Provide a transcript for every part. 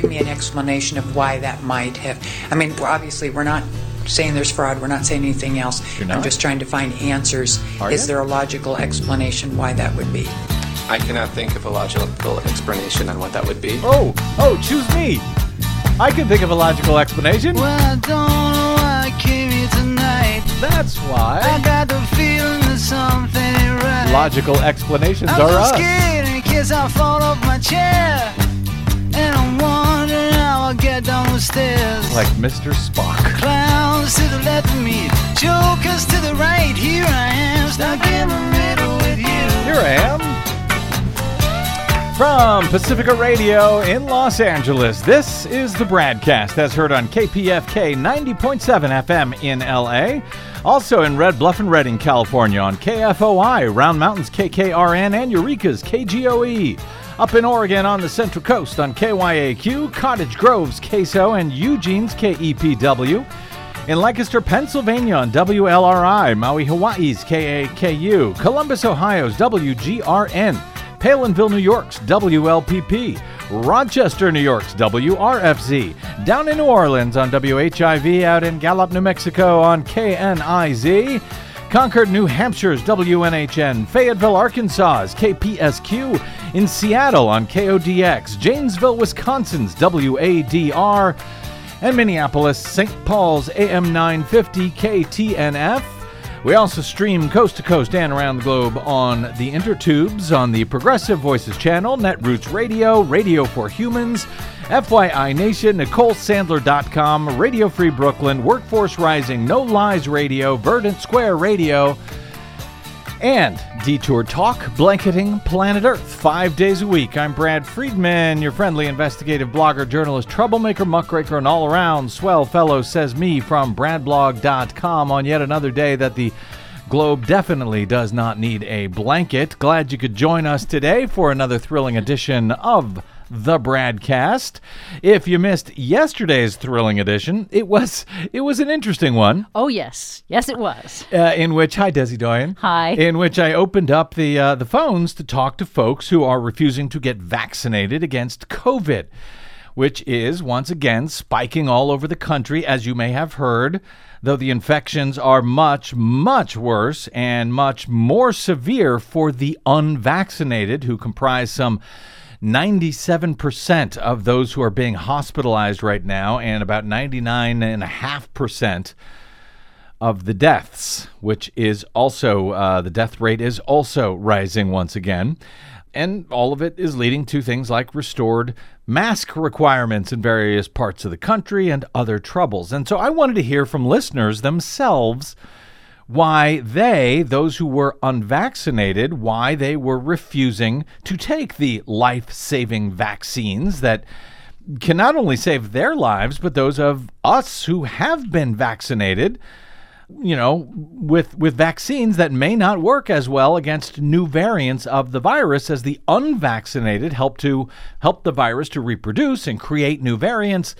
give me an explanation of why that might have. I mean, obviously, we're not saying there's fraud. We're not saying anything else. You're not? I'm just trying to find answers. Are Is you? there a logical explanation why that would be? I cannot think of a logical explanation on what that would be. Oh, oh, choose me. I can think of a logical explanation. Well, I don't know why I came here tonight. That's why. I got the feeling that something ain't right. Logical explanations I'm are so us. scared in case I fall off my chair. And I'm wondering how I'll get down the stairs. Like Mr. Spock. Clowns to the left of me, jokers to the right. Here I am, stuck in the middle with you. Here I am. From Pacifica Radio in Los Angeles, this is the BradCast as heard on KPFK 90.7 FM in LA. Also in Red Bluff and Redding, California on KFOI, Round Mountains KKRN, and Eureka's KGOE. Up in Oregon on the Central Coast on KYAQ, Cottage Grove's KSO, and Eugene's KEPW. In Lancaster, Pennsylvania on WLRI, Maui, Hawaii's KAKU, Columbus, Ohio's WGRN, Palenville, New York's WLPP, Rochester, New York's WRFZ, down in New Orleans on WHIV, out in Gallup, New Mexico on KNIZ, Concord, New Hampshire's WNHN, Fayetteville, Arkansas's KPSQ, in Seattle on KODX, Janesville, Wisconsin's WADR, and Minneapolis, St. Paul's AM 950 KTNF. We also stream coast to coast and around the globe on the intertubes on the Progressive Voices channel, Netroots Radio, Radio for Humans, FYI Nation, NicoleSandler.com, Radio Free Brooklyn, Workforce Rising, No Lies Radio, Verdant Square Radio, and Detour Talk, blanketing planet Earth five days a week. I'm Brad Friedman, your friendly investigative blogger, journalist, troublemaker, muckraker, and all around swell fellow, says me from BradBlog.com on yet another day that the globe definitely does not need a blanket. Glad you could join us today for another thrilling edition of the Bradcast. If you missed yesterday's thrilling edition, it was it was an interesting one Oh, yes. Yes, it was. uh, in which hi Desi Doyen. Hi. In which I opened up the uh, the phones to talk to folks who are refusing to get vaccinated against COVID, which is once again spiking all over the country, as you may have heard. Though the infections are much, much worse and much more severe for the unvaccinated, who comprise some 97% of those who are being hospitalized right now, and about 99.5% of the deaths, which is also uh, the death rate is also rising once again. And all of it is leading to things like restored mask requirements in various parts of the country and other troubles. And so I wanted to hear from listeners themselves why they, those who were unvaccinated, why they were refusing to take the life saving vaccines that can not only save their lives, but those of us who have been vaccinated you know, with with vaccines that may not work as well against new variants of the virus as the unvaccinated help to help the virus to reproduce and create new variants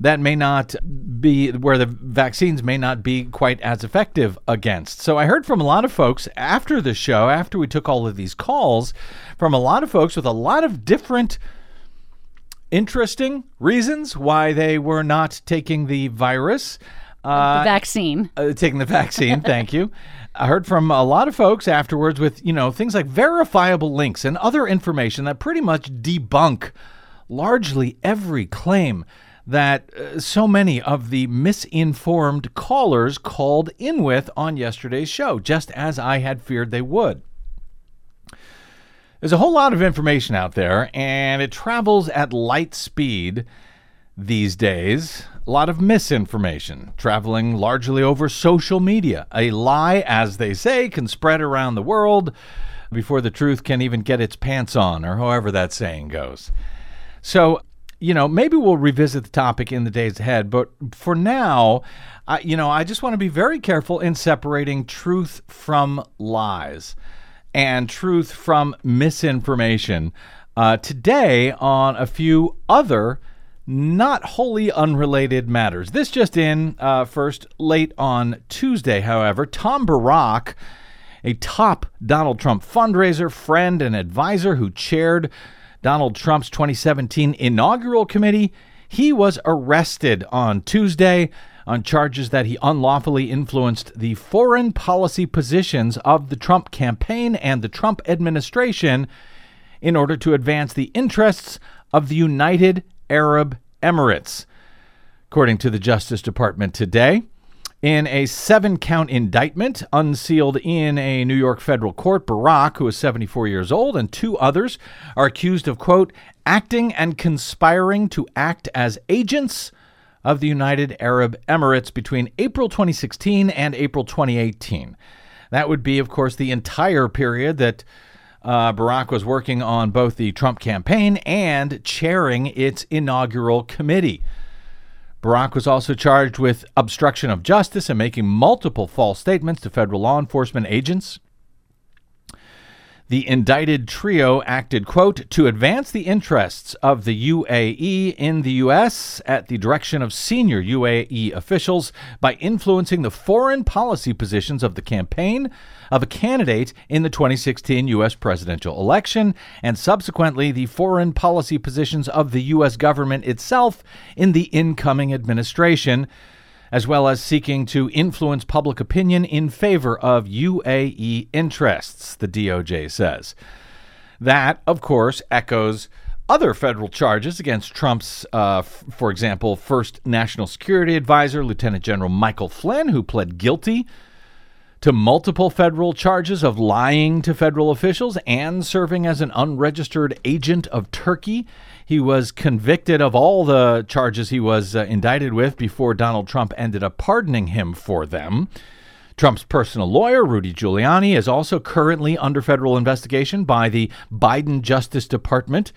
that may not be where the vaccines may not be quite as effective against. So I heard from a lot of folks after the show, after we took all of these calls, from a lot of folks with a lot of different interesting reasons why they were not taking the virus. the vaccine. Uh, taking the vaccine, thank you. I heard from a lot of folks afterwards with, you know, things like verifiable links and other information that pretty much debunk largely every claim that uh, so many of the misinformed callers called in with on yesterday's show, just as I had feared they would. There's a whole lot of information out there, and it travels at light speed these days. A lot of misinformation traveling largely over social media. A lie, as they say, can spread around the world before the truth can even get its pants on, or however that saying goes. So, you know, maybe we'll revisit the topic in the days ahead, but for now, I, you know, I just want to be very careful in separating truth from lies and truth from misinformation uh, today on a few other not wholly unrelated matters. This just in uh, first late on Tuesday, however, Tom Barrack, a top Donald Trump fundraiser, friend, and advisor who chaired Donald Trump's 2017 inaugural committee, he was arrested on Tuesday on charges that he unlawfully influenced the foreign policy positions of the Trump campaign and the Trump administration in order to advance the interests of the United Arab Emirates. According to the Justice Department today, in a seven count indictment unsealed in a New York federal court, Barrack, who is 74 years old, and two others are accused of, quote, acting and conspiring to act as agents of the United Arab Emirates between April 2016 and April 2018. That would be, of course, the entire period that uh, Barrack was working on both the Trump campaign and chairing its inaugural committee. Barrack was also charged with obstruction of justice and making multiple false statements to federal law enforcement agents. The indicted trio acted, quote, to advance the interests of the UAE in the U.S. at the direction of senior UAE officials by influencing the foreign policy positions of the campaign of a candidate in the 2016 U.S. presidential election and subsequently the foreign policy positions of the U.S. government itself in the incoming administration as well as seeking to influence public opinion in favor of UAE interests, the DOJ says. That, of course, echoes other federal charges against Trump's, uh, f- for example, first national security advisor, Lieutenant General Michael Flynn, who pled guilty to multiple federal charges of lying to federal officials and serving as an unregistered agent of Turkey. He was convicted of all the charges he was uh, indicted with before Donald Trump ended up pardoning him for them. Trump's personal lawyer, Rudy Giuliani, is also currently under federal investigation by the Biden Justice Department,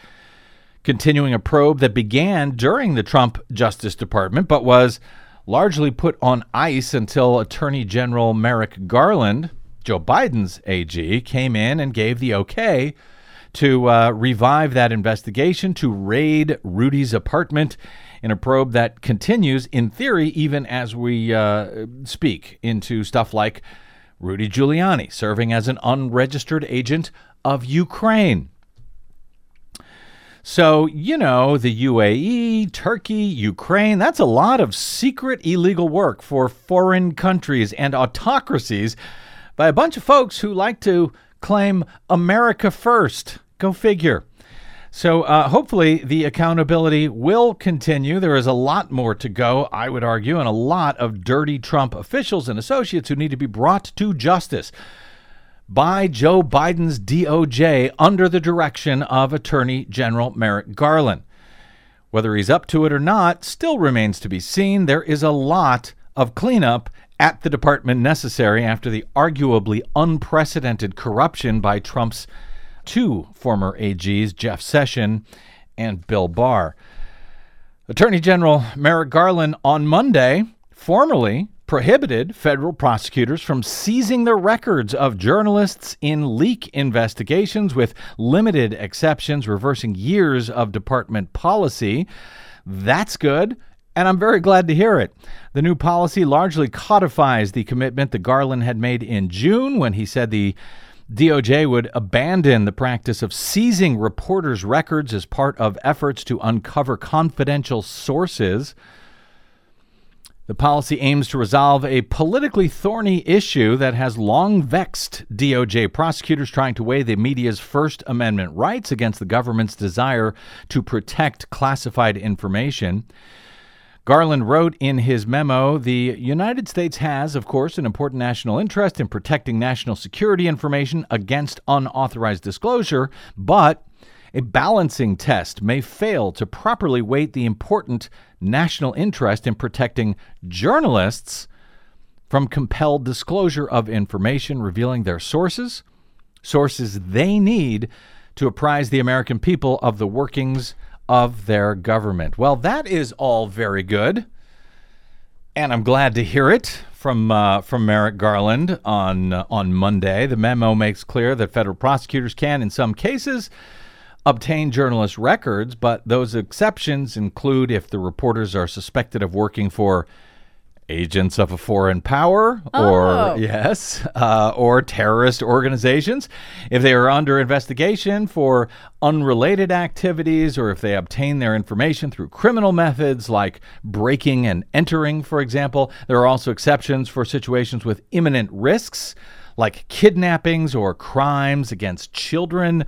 continuing a probe that began during the Trump Justice Department but was largely put on ice until Attorney General Merrick Garland, Joe Biden's AG, came in and gave the okay to uh, revive that investigation, to raid Rudy's apartment in a probe that continues, in theory, even as we uh, speak, into stuff like Rudy Giuliani serving as an unregistered agent of Ukraine. So, you know, the UAE, Turkey, Ukraine, that's a lot of secret illegal work for foreign countries and autocracies by a bunch of folks who like to claim America first. Go figure. So, uh, hopefully, the accountability will continue. There is a lot more to go, I would argue, and a lot of dirty Trump officials and associates who need to be brought to justice by Joe Biden's DOJ under the direction of Attorney General Merrick Garland. Whether he's up to it or not still remains to be seen. There is a lot of cleanup at the department necessary after the arguably unprecedented corruption by Trump's two former AGs, Jeff Sessions and Bill Barr. Attorney General Merrick Garland on Monday formally prohibited federal prosecutors from seizing the records of journalists in leak investigations, with limited exceptions, reversing years of department policy. That's good. And I'm very glad to hear it. The new policy largely codifies the commitment that Garland had made in June when he said the DOJ would abandon the practice of seizing reporters' records as part of efforts to uncover confidential sources. The policy aims to resolve a politically thorny issue that has long vexed DOJ prosecutors trying to weigh the media's First Amendment rights against the government's desire to protect classified information. Garland wrote in his memo The United States has, of course, an important national interest in protecting national security information against unauthorized disclosure, but a balancing test may fail to properly weight the important national interest in protecting journalists from compelled disclosure of information revealing their sources, sources they need to apprise the American people of the workings of their government. Well, that is all very good. And I'm glad to hear it from uh, from Merrick Garland on uh, on Monday. The memo makes clear that federal prosecutors can, in some cases, obtain journalist records, but those exceptions include if the reporters are suspected of working for agents of a foreign power or Oh. yes uh, or terrorist organizations if they are under investigation for unrelated activities or if they obtain their information through criminal methods like breaking and entering for example there are also exceptions for situations with imminent risks like kidnappings or crimes against children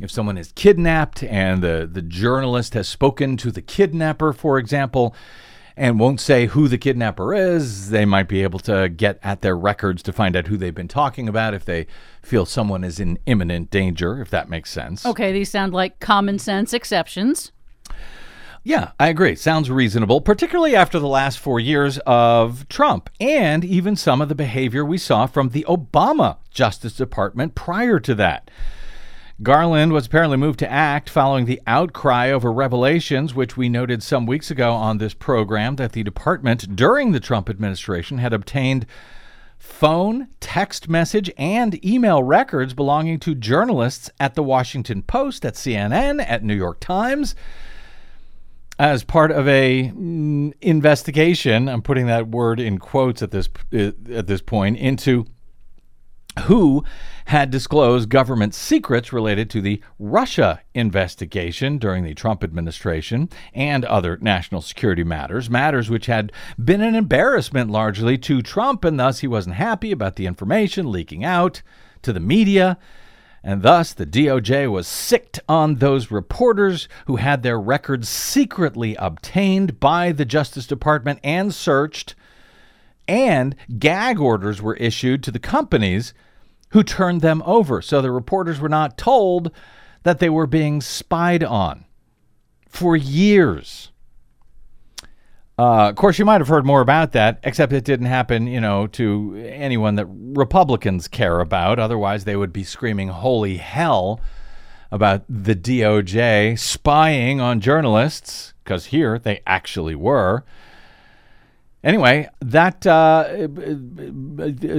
if someone is kidnapped and the, the journalist has spoken to the kidnapper, for example, and won't say who the kidnapper is, they might be able to get at their records to find out who they've been talking about if they feel someone is in imminent danger, if that makes sense. Okay, these sound like common sense exceptions. Yeah, I agree. Sounds reasonable, particularly after the last four years of Trump and even some of the behavior we saw from the Obama Justice Department prior to that. Garland was apparently moved to act following the outcry over revelations, which we noted some weeks ago on this program, that the department during the Trump administration had obtained phone, text message, and email records belonging to journalists at the Washington Post, at CNN, at New York Times. As part of a mm, investigation, I'm putting that word in quotes at this at this point into who had disclosed government secrets related to the Russia investigation during the Trump administration and other national security matters, matters which had been an embarrassment largely to Trump, and thus he wasn't happy about the information leaking out to the media. And thus, the DOJ was sicked on those reporters who had their records secretly obtained by the Justice Department and searched and gag orders were issued to the companies who turned them over. So the reporters were not told that they were being spied on for years. Uh, of course, you might have heard more about that, except it didn't happen, you know, to anyone that Republicans care about. Otherwise, they would be screaming "Holy hell!" about the DOJ spying on journalists, because here they actually were. Anyway, that uh,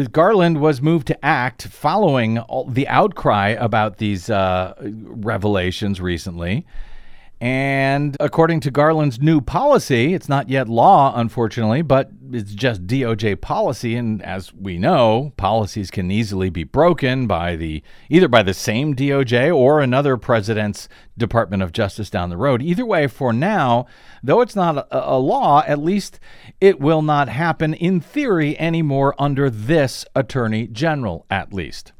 Garland was moved to act following the outcry about these uh, revelations recently. And according to Garland's new policy, it's not yet law, unfortunately, but it's just DOJ policy. And as we know, policies can easily be broken by the either by the same DOJ or another president's Department of Justice down the road. Either way, for now, though it's not a, a law, at least it will not happen in theory anymore under this attorney general, at least.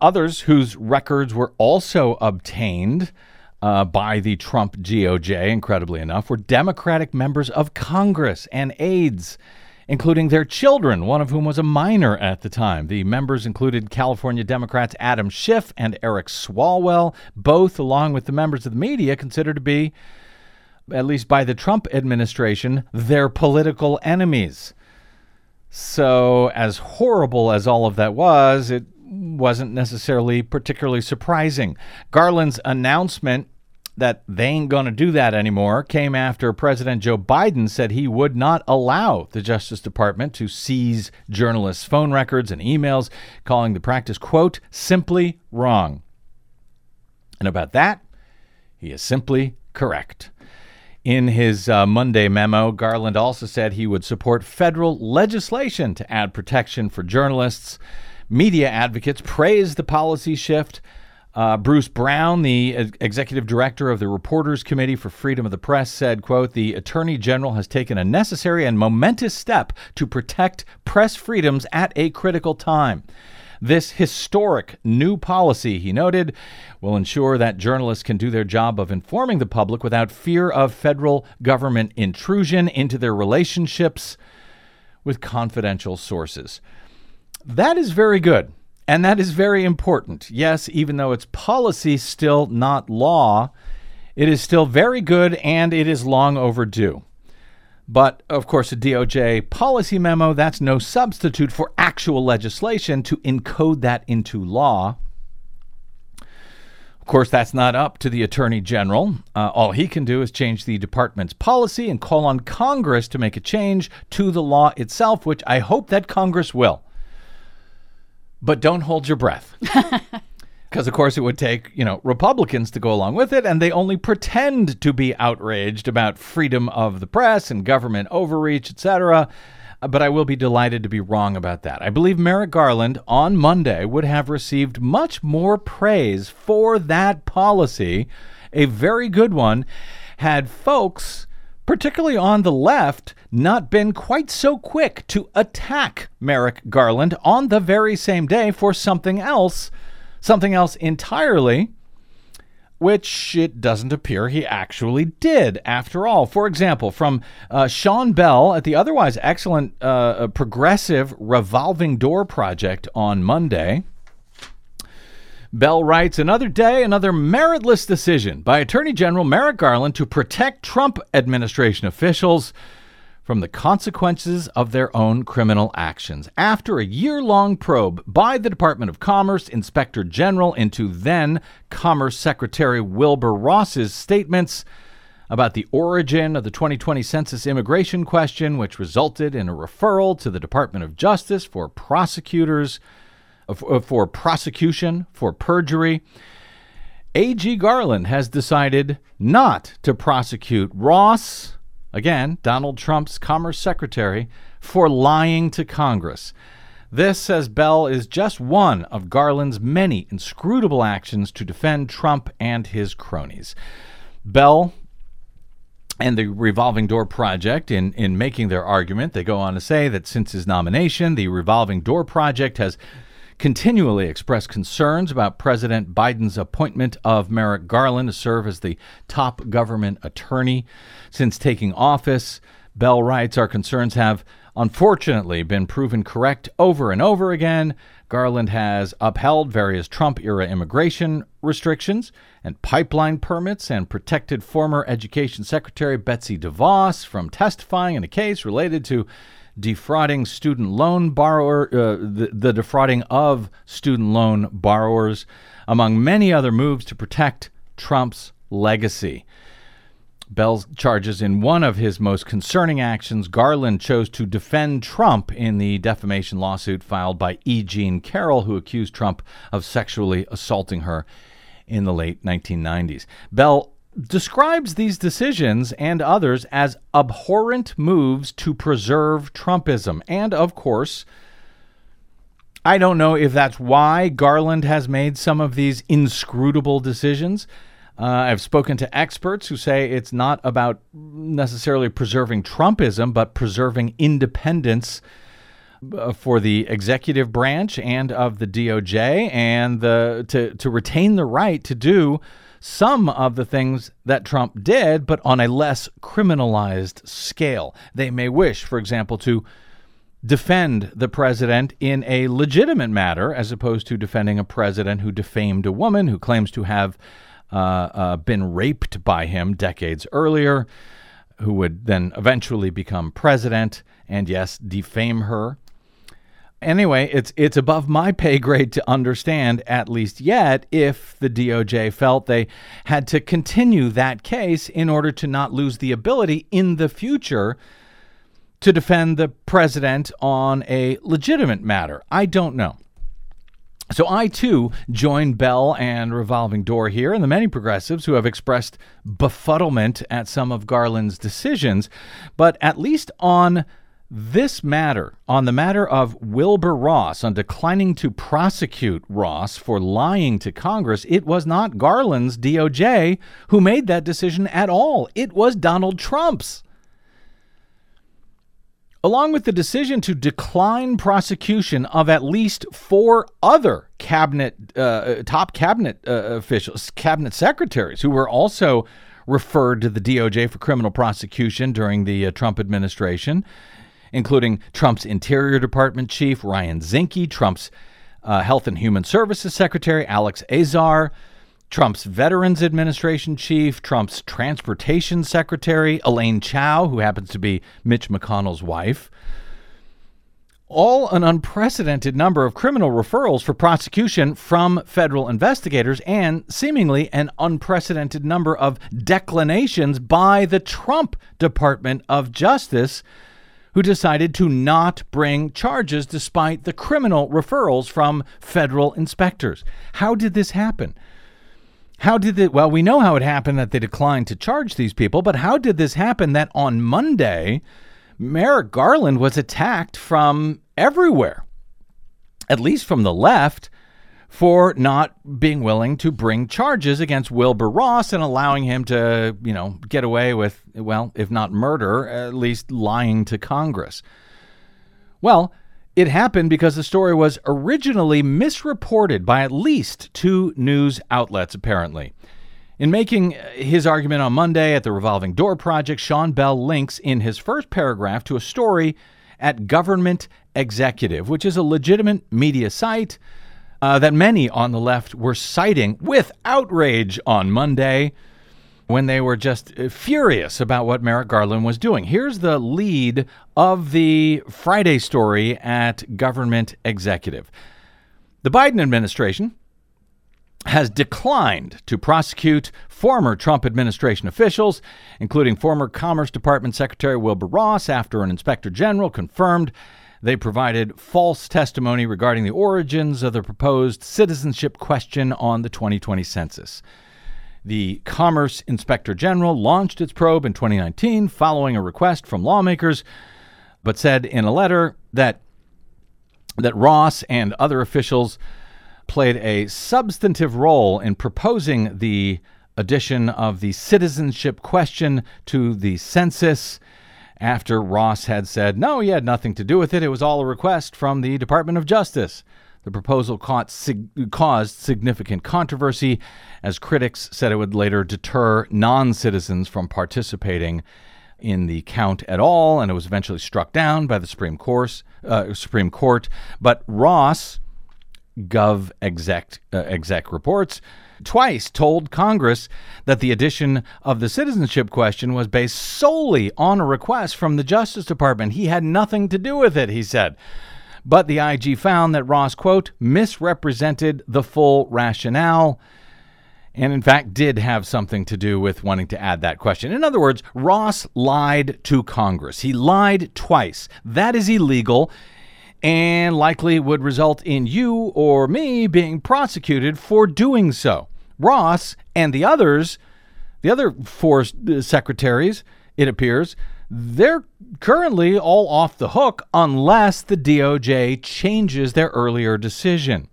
Others whose records were also obtained uh, by the Trump DOJ, incredibly enough, were Democratic members of Congress and aides, including their children, one of whom was a minor at the time. The members included California Democrats Adam Schiff and Eric Swalwell, both, along with the members of the media, considered to be, at least by the Trump administration, their political enemies. So, as horrible as all of that was, it wasn't necessarily particularly surprising. Garland's announcement that they ain't going to do that anymore came after President Joe Biden said he would not allow the Justice Department to seize journalists' phone records and emails, calling the practice, quote, simply wrong. And about that, he is simply correct. In his uh, Monday memo, Garland also said he would support federal legislation to add protection for journalists. Media advocates praised the policy shift. Uh, Bruce Brown, the executive director of the Reporters Committee for Freedom of the Press, said, quote, the Attorney General has taken a necessary and momentous step to protect press freedoms at a critical time. This historic new policy, he noted, will ensure that journalists can do their job of informing the public without fear of federal government intrusion into their relationships with confidential sources. That is very good. And that is very important. Yes, even though it's policy, still not law, it is still very good and it is long overdue. But of course, a DOJ policy memo, that's no substitute for actual legislation to encode that into law. Of course, that's not up to the Attorney General. Uh, all he can do is change the department's policy and call on Congress to make a change to the law itself, which I hope that Congress will. But don't hold your breath. Because, of course, it would take, you know, Republicans to go along with it, and they only pretend to be outraged about freedom of the press and government overreach, etc. Uh, but I will be delighted to be wrong about that. I believe Merrick Garland on Monday would have received much more praise for that policy, a very good one, had folks, particularly on the left, not been quite so quick to attack Merrick Garland on the very same day for something else something else entirely, which it doesn't appear he actually did after all. For example, from uh, Sean Bell at the otherwise excellent uh, uh progressive revolving door project on Monday. Bell writes Another day, another meritless decision by Attorney General Merrick Garland to protect Trump administration officials from the consequences of their own criminal actions. After a year long probe by the Department of Commerce Inspector General into then Commerce Secretary Wilbur Ross's statements about the origin of the 2020 census immigration question, which resulted in a referral to the Department of Justice for prosecutors Uh, for prosecution for perjury. AG Garland has decided not to prosecute Ross again, Donald Trump's Commerce Secretary, for lying to Congress. This, says Bell, is just one of Garland's many inscrutable actions to defend Trump and his cronies. Bell and the Revolving Door Project, in, in making their argument, they go on to say that since his nomination, the Revolving Door Project has continually expressed concerns about President Biden's appointment of Merrick Garland to serve as the top government attorney since taking office. Bell writes Our concerns have unfortunately been proven correct over and over again. Garland has upheld various Trump era immigration restrictions and pipeline permits and protected former Education Secretary Betsy DeVos from testifying in a case related to defrauding student loan borrower, uh, the, the defrauding of student loan borrowers, among many other moves to protect Trump's legacy. Bell charges in one of his most concerning actions, Garland chose to defend Trump in the defamation lawsuit filed by E. Jean Carroll, who accused Trump of sexually assaulting her in the late 1990s. Bell describes these decisions and others as abhorrent moves to preserve Trumpism. And of course, I don't know if that's why Garland has made some of these inscrutable decisions. Uh, I've spoken to experts who say it's not about necessarily preserving Trumpism, but preserving independence uh, for the executive branch and of the DOJ, and the to to retain the right to do some of the things that Trump did, but on a less criminalized scale. They may wish, for example, to defend the president in a legitimate matter as opposed to defending a president who defamed a woman who claims to have uh, uh, been raped by him decades earlier, who would then eventually become president and, yes, defame her anyway, it's it's above my pay grade to understand at least yet if the DOJ felt they had to continue that case in order to not lose the ability in the future to defend the president on a legitimate matter. I don't know. So I too join Bell and Revolving Door here and the many progressives who have expressed befuddlement at some of Garland's decisions, but at least on this matter, on the matter of Wilbur Ross, on declining to prosecute Ross for lying to Congress, it was not Garland's DOJ who made that decision at all. It was Donald Trump's. Along with the decision to decline prosecution of at least four other cabinet, uh, top cabinet uh, officials, cabinet secretaries, who were also referred to the DOJ for criminal prosecution during the uh, Trump administration including Trump's Interior Department Chief Ryan Zinke, Trump's uh, Health and Human Services Secretary Alex Azar, Trump's Veterans Administration Chief, Trump's Transportation Secretary Elaine Chao, who happens to be Mitch McConnell's wife. All an unprecedented number of criminal referrals for prosecution from federal investigators, and seemingly an unprecedented number of declinations by the Trump Department of Justice who decided to not bring charges despite the criminal referrals from federal inspectors. How did this happen? How did it? Well, we know how it happened that they declined to charge these people, but how did this happen that on Monday, Merrick Garland was attacked from everywhere, at least from the left, for not being willing to bring charges against Wilbur Ross and allowing him to, you know, get away with, well, if not murder, at least lying to Congress? Well, it happened because the story was originally misreported by at least two news outlets, apparently. In making his argument on Monday at the Revolving Door Project, Sean Bell links in his first paragraph to a story at Government Executive, which is a legitimate media site uh, that many on the left were citing with outrage on Monday when they were just uh, furious about what Merrick Garland was doing. Here's the lead of the Friday story at Government Executive. The Biden administration has declined to prosecute former Trump administration officials, including former Commerce Department Secretary Wilbur Ross, after an inspector general confirmed they provided false testimony regarding the origins of the proposed citizenship question on the 2020 census. The Commerce Inspector General launched its probe in 2019 following a request from lawmakers, but said in a letter that that Ross and other officials played a substantive role in proposing the addition of the citizenship question to the census after Ross had said no, he had nothing to do with it. It was all a request from the Department of Justice. The proposal sig- caused significant controversy, as critics said it would later deter non citizens from participating in the count at all, and it was eventually struck down by the Supreme Court. Uh, Supreme Court. But Ross, Gov exec, uh, exec reports, twice told Congress that the addition of the citizenship question was based solely on a request from the Justice Department. He had nothing to do with it, he said. But the IG found that Ross, quote, misrepresented the full rationale and in fact did have something to do with wanting to add that question. In other words, Ross lied to Congress. He lied twice. That is illegal and likely would result in you or me being prosecuted for doing so. Ross and the others, the other four uh, secretaries, it appears, they're currently all off the hook unless the DOJ changes their earlier decision.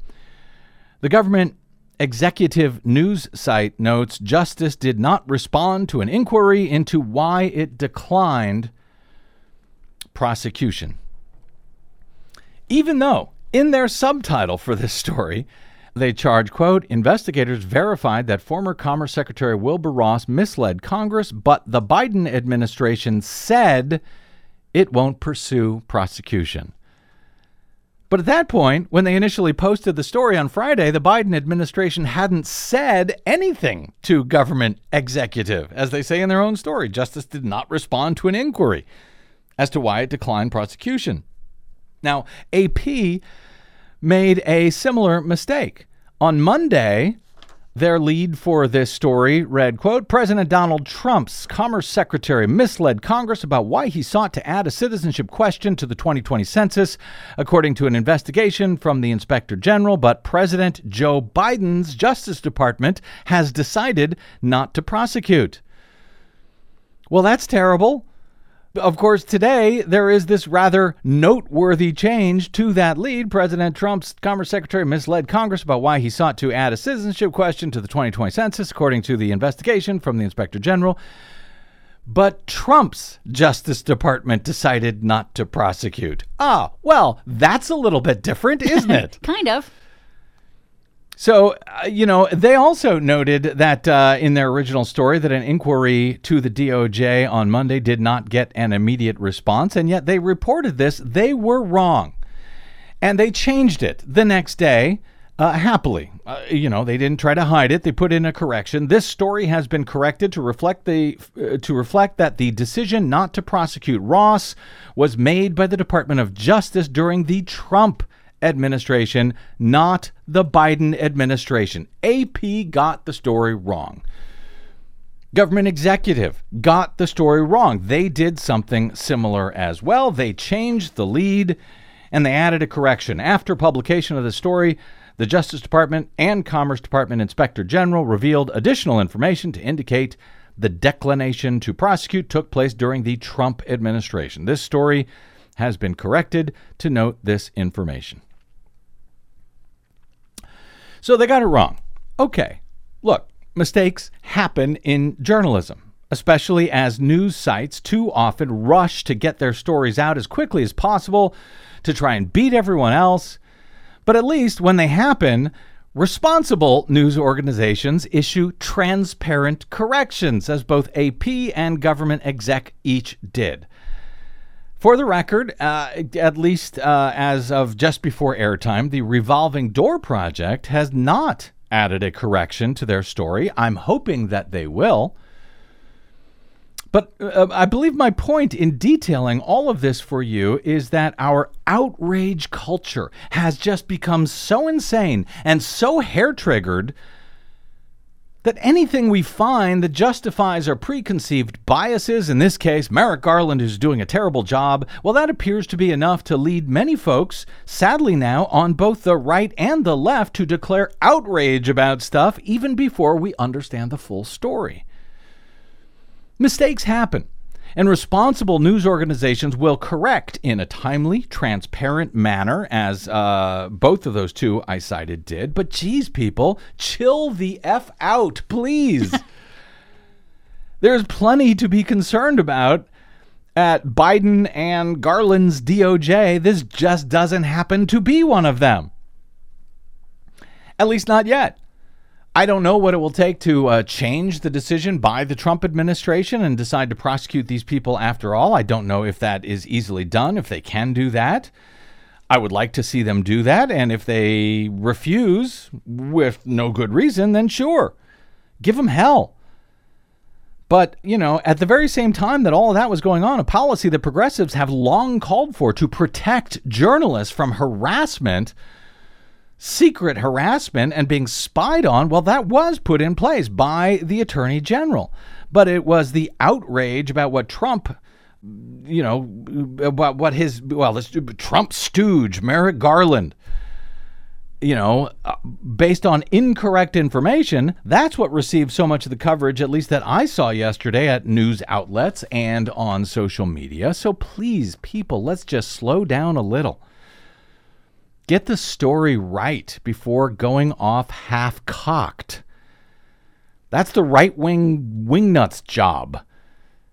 The government executive news site notes Justice did not respond to an inquiry into why it declined prosecution. Even though, in their subtitle for this story, they charge, quote, investigators verified that former Commerce Secretary Wilbur Ross misled Congress, but the Biden administration said it won't pursue prosecution. But at that point, when they initially posted the story on Friday, the Biden administration hadn't said anything to government executive. As they say in their own story, Justice did not respond to an inquiry as to why it declined prosecution. Now, AP made a similar mistake. On Monday, their lead for this story read, quote, President Donald Trump's Commerce Secretary misled Congress about why he sought to add a citizenship question to the 2020 census, according to an investigation from the Inspector General. But President Joe Biden's Justice Department has decided not to prosecute. Well, that's terrible. Of course, today there is this rather noteworthy change to that lead. President Trump's Commerce Secretary misled Congress about why he sought to add a citizenship question to the 2020 census, according to the investigation from the Inspector General. But Trump's Justice Department decided not to prosecute. Ah, well, that's a little bit different, isn't it? kind of. So, uh, you know, they also noted that uh, in their original story that an inquiry to the DOJ on Monday did not get an immediate response, and yet they reported this. They were wrong. And they changed it the next day. Uh, happily, uh, you know, they didn't try to hide it. They put in a correction. This story has been corrected to reflect the uh, to reflect that the decision not to prosecute Ross was made by the Department of Justice during the Trump administration, not the Biden administration. AP got the story wrong. government executive got the story wrong. They did something similar as well. They changed the lead and they added a correction. After publication of the story, the Justice Department and Commerce Department Inspector General revealed additional information to indicate the declination to prosecute took place during the Trump administration. This story has been corrected to note this information. So they got it wrong. Okay, look, mistakes happen in journalism, especially as news sites too often rush to get their stories out as quickly as possible to try and beat everyone else. But at least when they happen, responsible news organizations issue transparent corrections, as both AP and government exec each did. For the record, uh, at least uh, as of just before airtime, the Revolving Door Project has not added a correction to their story. I'm hoping that they will. But uh, I believe my point in detailing all of this for you is that our outrage culture has just become so insane and so hair triggered that anything we find that justifies our preconceived biases, in this case, Merrick Garland is doing a terrible job, well, that appears to be enough to lead many folks, sadly now, on both the right and the left, to declare outrage about stuff even before we understand the full story. Mistakes happen and responsible news organizations will correct in a timely, transparent manner, as uh, both of those two I cited did. But geez, people, chill the F out, please. There's plenty to be concerned about at Biden and Garland's DOJ. This just doesn't happen to be one of them. At least not yet. I don't know what it will take to uh, change the decision by the Trump administration and decide to prosecute these people after all. I don't know if that is easily done, if they can do that. I would like to see them do that. And if they refuse with no good reason, then sure, give them hell. But, you know, at the very same time that all of that was going on, a policy that progressives have long called for to protect journalists from harassment secret harassment and being spied on, well, that was put in place by the attorney general. But it was the outrage about what Trump, you know, about what his, well, this Trump stooge, Merrick Garland, you know, uh, based on incorrect information, that's what received so much of the coverage, at least that I saw yesterday at news outlets and on social media. So please, people, let's just slow down a little. Get the story right before going off half cocked. That's the right wing wingnuts job.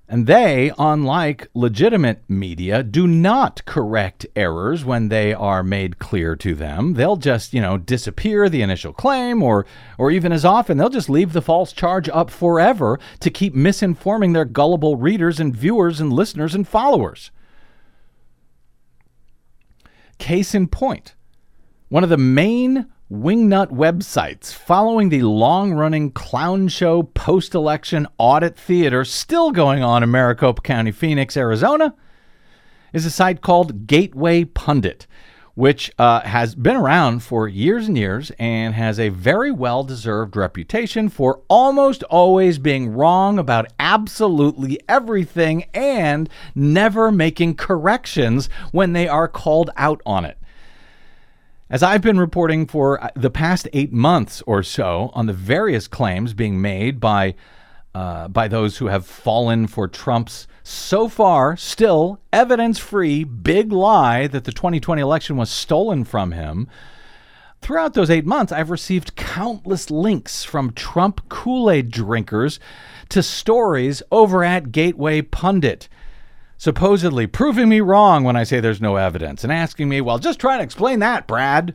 And they, unlike legitimate media, do not correct errors when they are made clear to them. They'll just, you know, disappear the initial claim or or even as often they'll just leave the false charge up forever to keep misinforming their gullible readers and viewers and listeners and followers. Case in point, one of the main wingnut websites following the long running clown show post election audit theater still going on in Maricopa County, Phoenix, Arizona, is a site called Gateway Pundit, which uh, has been around for years and years and has a very well deserved reputation for almost always being wrong about absolutely everything and never making corrections when they are called out on it. As I've been reporting for uh, the past eight months or so on the various claims being made by uh, by those who have fallen for Trump's so far still evidence free big lie that the 2020 election was stolen from him. Throughout those eight months, I've received countless links from Trump Kool Aid drinkers to stories over at Gateway Pundit supposedly proving me wrong when I say there's no evidence and asking me, well, just try to explain that, Brad.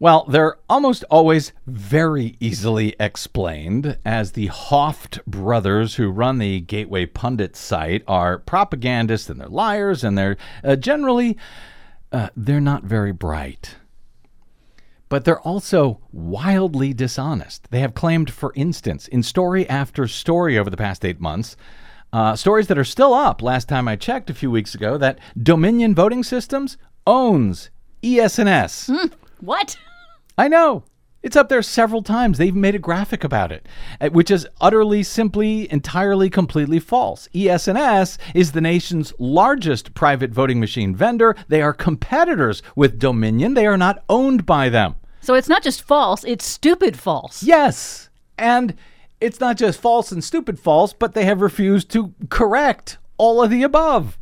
Well, they're almost always very easily explained, as the Hoft brothers who run the Gateway Pundit site are propagandists and they're liars, and they're uh, generally uh, they're not very bright. But they're also wildly dishonest. They have claimed, for instance, in story after story over the past eight months, uh, stories that are still up, last time I checked a few weeks ago, that Dominion Voting Systems owns ES&S. Mm, what? I know. It's up there several times. They even made a graphic about it, uh, which is utterly, simply, entirely, completely false. E ES&S is the nation's largest private voting machine vendor. They are competitors with Dominion. They are not owned by them. So it's not just false, it's stupid false. Yes. And it's not just false and stupid false, but they have refused to correct all of the above.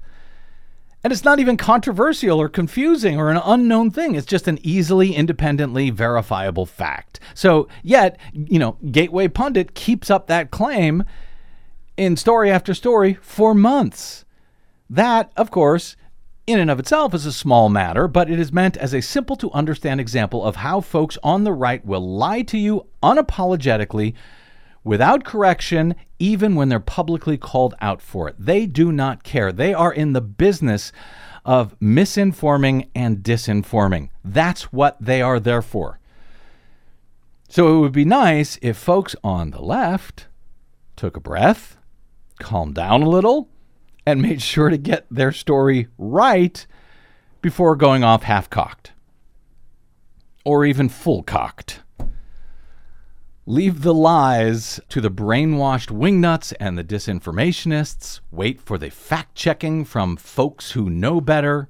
And it's not even controversial or confusing or an unknown thing. It's just an easily, independently verifiable fact. So, yet, you know, Gateway Pundit keeps up that claim in story after story for months. That, of course, in and of itself is a small matter, but it is meant as a simple to understand example of how folks on the right will lie to you unapologetically without correction, even when they're publicly called out for it. They do not care. They are in the business of misinforming and disinforming. That's what they are there for. So it would be nice if folks on the left took a breath, calmed down a little, and made sure to get their story right before going off half cocked or even full cocked. Leave the lies to the brainwashed wingnuts and the disinformationists. Wait for the fact checking from folks who know better.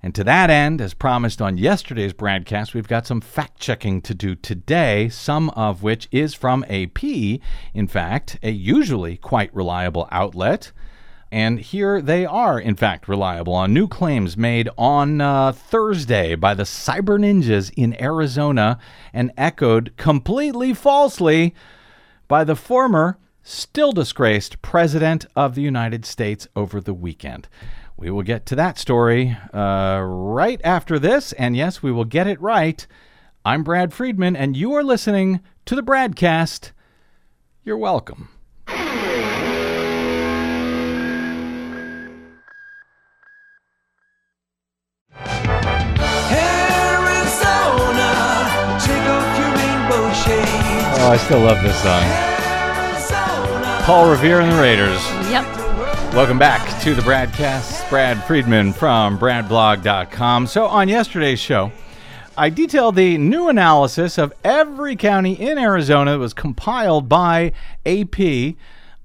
And to that end, as promised on yesterday's broadcast, we've got some fact checking to do today, some of which is from AP, in fact, a usually quite reliable outlet. And here they are, in fact, reliable on new claims made on uh, Thursday by the cyber ninjas in Arizona and echoed completely falsely by the former, still disgraced President of the United States over the weekend. We will get to that story uh, right after this. And yes, we will get it right. I'm Brad Friedman, and you are listening to the BradCast. You're welcome. Oh, I still love this song. Paul Revere and the Raiders. Yep. Welcome back to the BradCast. Brad Friedman from BradBlog.com. So, on yesterday's show, I detailed the new analysis of every county in Arizona that was compiled by AP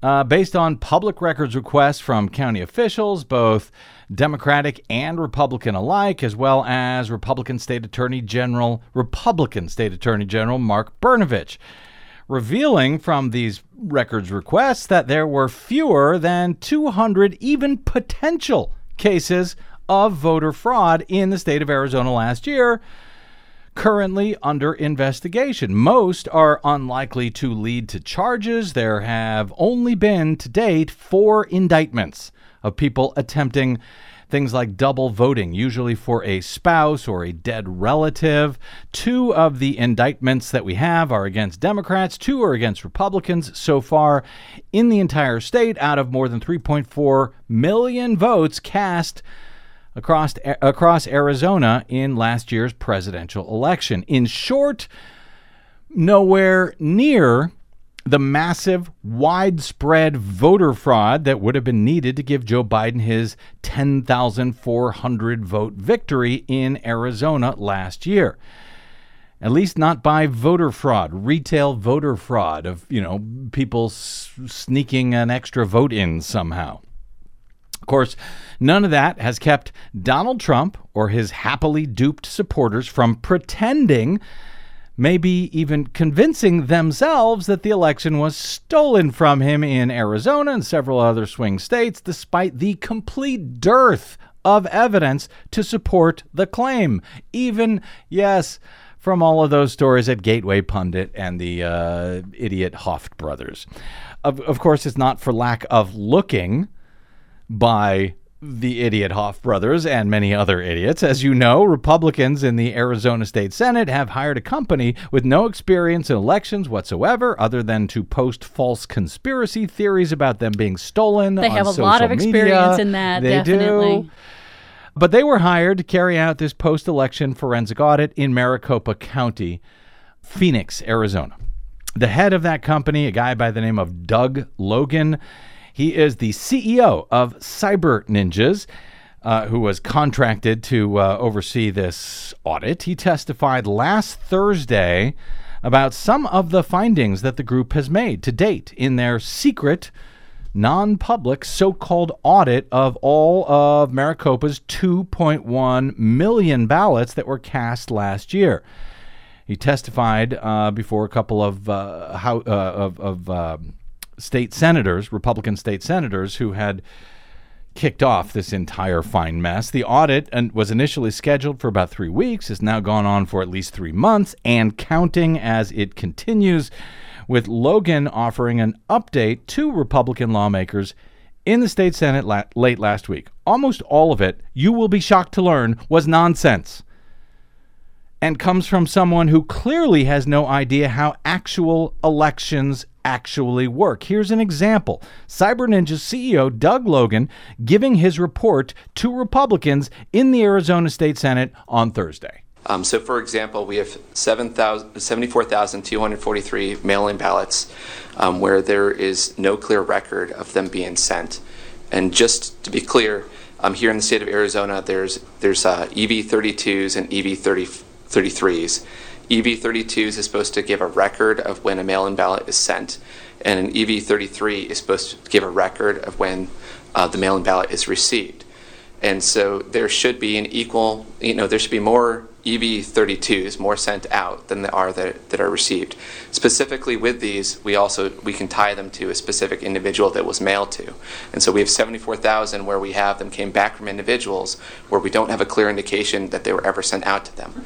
uh, based on public records requests from county officials, both Democratic and Republican alike, as well as Republican State Attorney General, Republican State Attorney General Mark Brnovich revealing from these records requests that there were fewer than 200 even potential cases of voter fraud in the state of Arizona last year currently under investigation. Most are unlikely to lead to charges. There have only been to date four indictments of people attempting things like double voting, usually for a spouse or a dead relative. Two of the indictments that we have are against Democrats, two are against Republicans so far in the entire state out of more than 3.4 million votes cast across across Arizona in last year's presidential election. In short, nowhere near the massive, widespread voter fraud that would have been needed to give Joe Biden his 10,400 vote victory in Arizona last year. At least not by voter fraud, retail voter fraud of, you know, people s- sneaking an extra vote in somehow. Of course, none of that has kept Donald Trump or his happily duped supporters from pretending, maybe even convincing themselves, that the election was stolen from him in Arizona and several other swing states, despite the complete dearth of evidence to support the claim. Even, yes, from all of those stories at Gateway Pundit and the uh, idiot Hoft brothers. Of, of course, it's not for lack of looking by the idiot Hoft brothers and many other idiots. As you know, Republicans in the Arizona State Senate have hired a company with no experience in elections whatsoever, other than to post false conspiracy theories about them being stolen. They have a lot of experience media. in that, They definitely. do. But they were hired to carry out this post election forensic audit in Maricopa County, Phoenix, Arizona. The head of that company, a guy by the name of Doug Logan, he is the CEO of Cyber Ninjas. uh, who was contracted to uh, oversee this audit, he testified last Thursday about some of the findings that the group has made to date in their secret, non public so called audit of all of Maricopa's 2.1 million ballots that were cast last year. He testified uh, before a couple of, uh, how, uh, of, of uh, state senators, Republican state senators, who had kicked off this entire fine mess. The audit and was initially scheduled for about three weeks, has now gone on for at least three months and counting as it continues, with Logan offering an update to Republican lawmakers in the state Senate la- late last week. Almost all of it, you will be shocked to learn, was nonsense and comes from someone who clearly has no idea how actual elections actually work. Here's an example Cyber Ninja's CEO Doug Logan giving his report to Republicans in the Arizona State Senate on Thursday. Um, so, for example, we have 7,000 74,243 mail in ballots um, where there is no clear record of them being sent. And just to be clear, um, here in the state of Arizona, there's, there's uh, EV 32s and EV 30, 33s. EV 32s is supposed to give a record of when a mail in ballot is sent, and an EV 33 is supposed to give a record of when uh, the mail in ballot is received. And so there should be an equal, you know, there should be more EV 32s, more sent out than there are that, that are received. Specifically with these, we also we can tie them to a specific individual that was mailed to. And so we have 74,000 where we have them came back from individuals where we don't have a clear indication that they were ever sent out to them.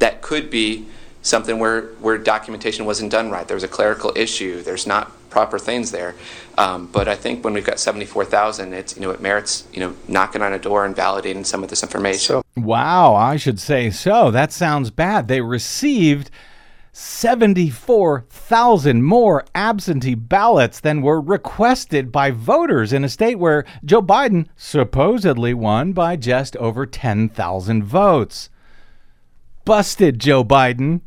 That could be something where, where documentation wasn't done right. There was a clerical issue. There's not proper things there. Um, but I think when we've got 74,000, it's, you know, it merits, you know, knocking on a door and validating some of this information. Wow, I should say so. That sounds bad. They received 74,000 more absentee ballots than were requested by voters in a state where Joe Biden supposedly won by just over 10,000 votes. Busted, Joe Biden.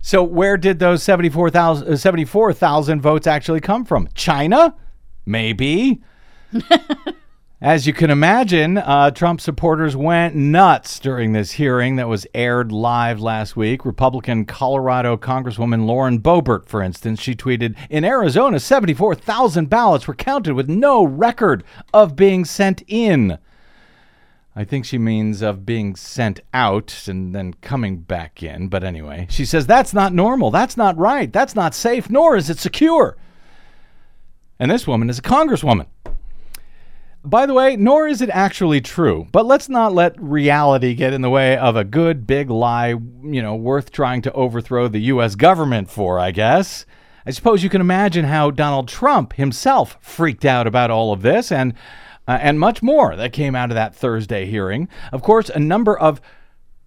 So, where did those 74,000 uh, 74,000 votes actually come from? China? Maybe. As you can imagine, uh, Trump supporters went nuts during this hearing that was aired live last week. Republican Colorado Congresswoman Lauren Boebert, for instance, she tweeted In Arizona, 74,000 ballots were counted with no record of being sent in. I think she means of being sent out and then coming back in. But anyway, she says that's not normal. That's not right. That's not safe, nor is it secure. And this woman is a congresswoman. By the way, nor is it actually true. But let's not let reality get in the way of a good big lie, you know, worth trying to overthrow the U.S. government for, I guess. I suppose you can imagine how Donald Trump himself freaked out about all of this and uh, and much more that came out of that Thursday hearing. Of course, a number of